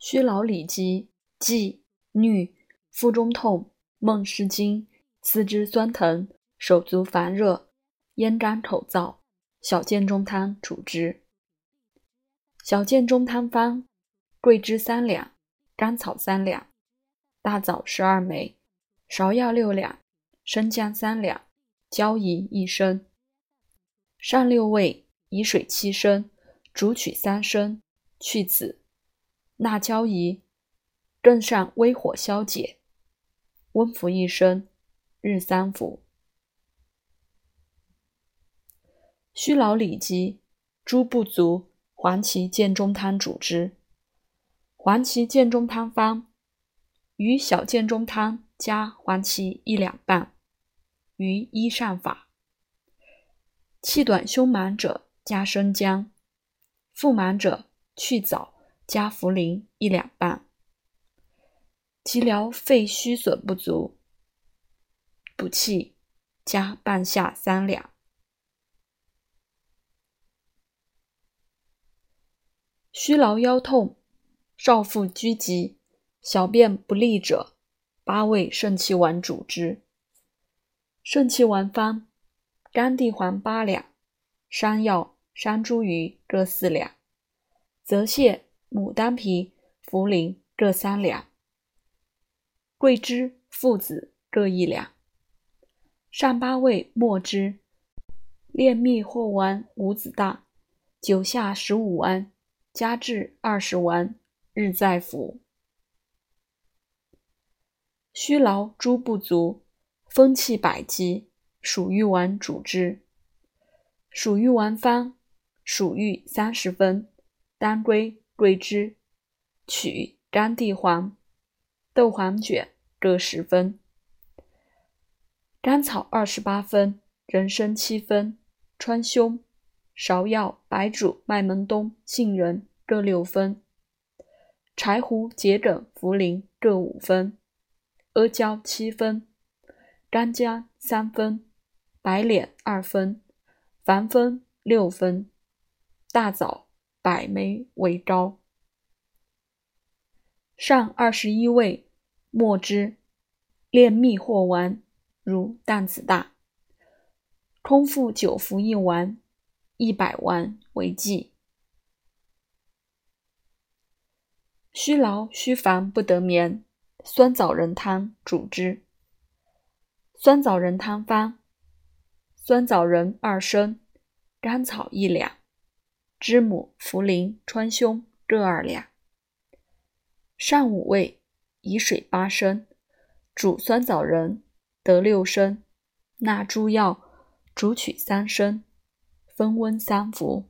虚劳里疾，悸、衄、腹中痛、梦失惊、四肢酸疼、手足烦热、咽干口燥，小建中汤主之。小建中汤方：桂枝三两，甘草三两，大枣十二枚，芍药六两，生姜三两，椒夷一升。上六味，以水七升，煮取三升，去籽。辣椒夷，更上微火消解，温服一升，日三服。虚劳里疾，诸不足，黄芪建中汤主之。黄芪建中汤方：于小建中汤加黄芪一两半。于一上法。气短胸满者加生姜，腹满者去枣。加茯苓一两半，及疗肺虚损不足，补气加半夏三两。虚劳腰痛、少腹拘急、小便不利者，八味肾气丸主之。肾气丸方：甘地黄八两，山药、山茱萸各四两，泽泻。牡丹皮、茯苓各三两，桂枝、附子各一两。上八味末之，炼蜜或丸五子大，九下十五丸，加至二十丸，日再服。虚劳诸不足，风气百疾，蜀玉丸主之。蜀玉丸方：蜀玉三十分，当归。桂枝、取甘地黄、豆黄卷各十分，甘草二十八分，人参七分，川芎、芍药、白术、麦门冬、杏仁各六分，柴胡、桔梗、茯苓各五分，阿胶七分，干姜三分，白脸二分，防风六分，大枣。百枚为高。上二十一味，末之，炼蜜或丸，如担子大。空腹久服一丸，一百丸为剂。虚劳虚烦不得眠，酸枣仁汤主之。酸枣仁汤方：酸枣仁二升，甘草一两。知母、茯苓、川芎各二两。上五味，以水八升，煮酸枣仁，得六升，纳诸药，煮取三升，分温三服。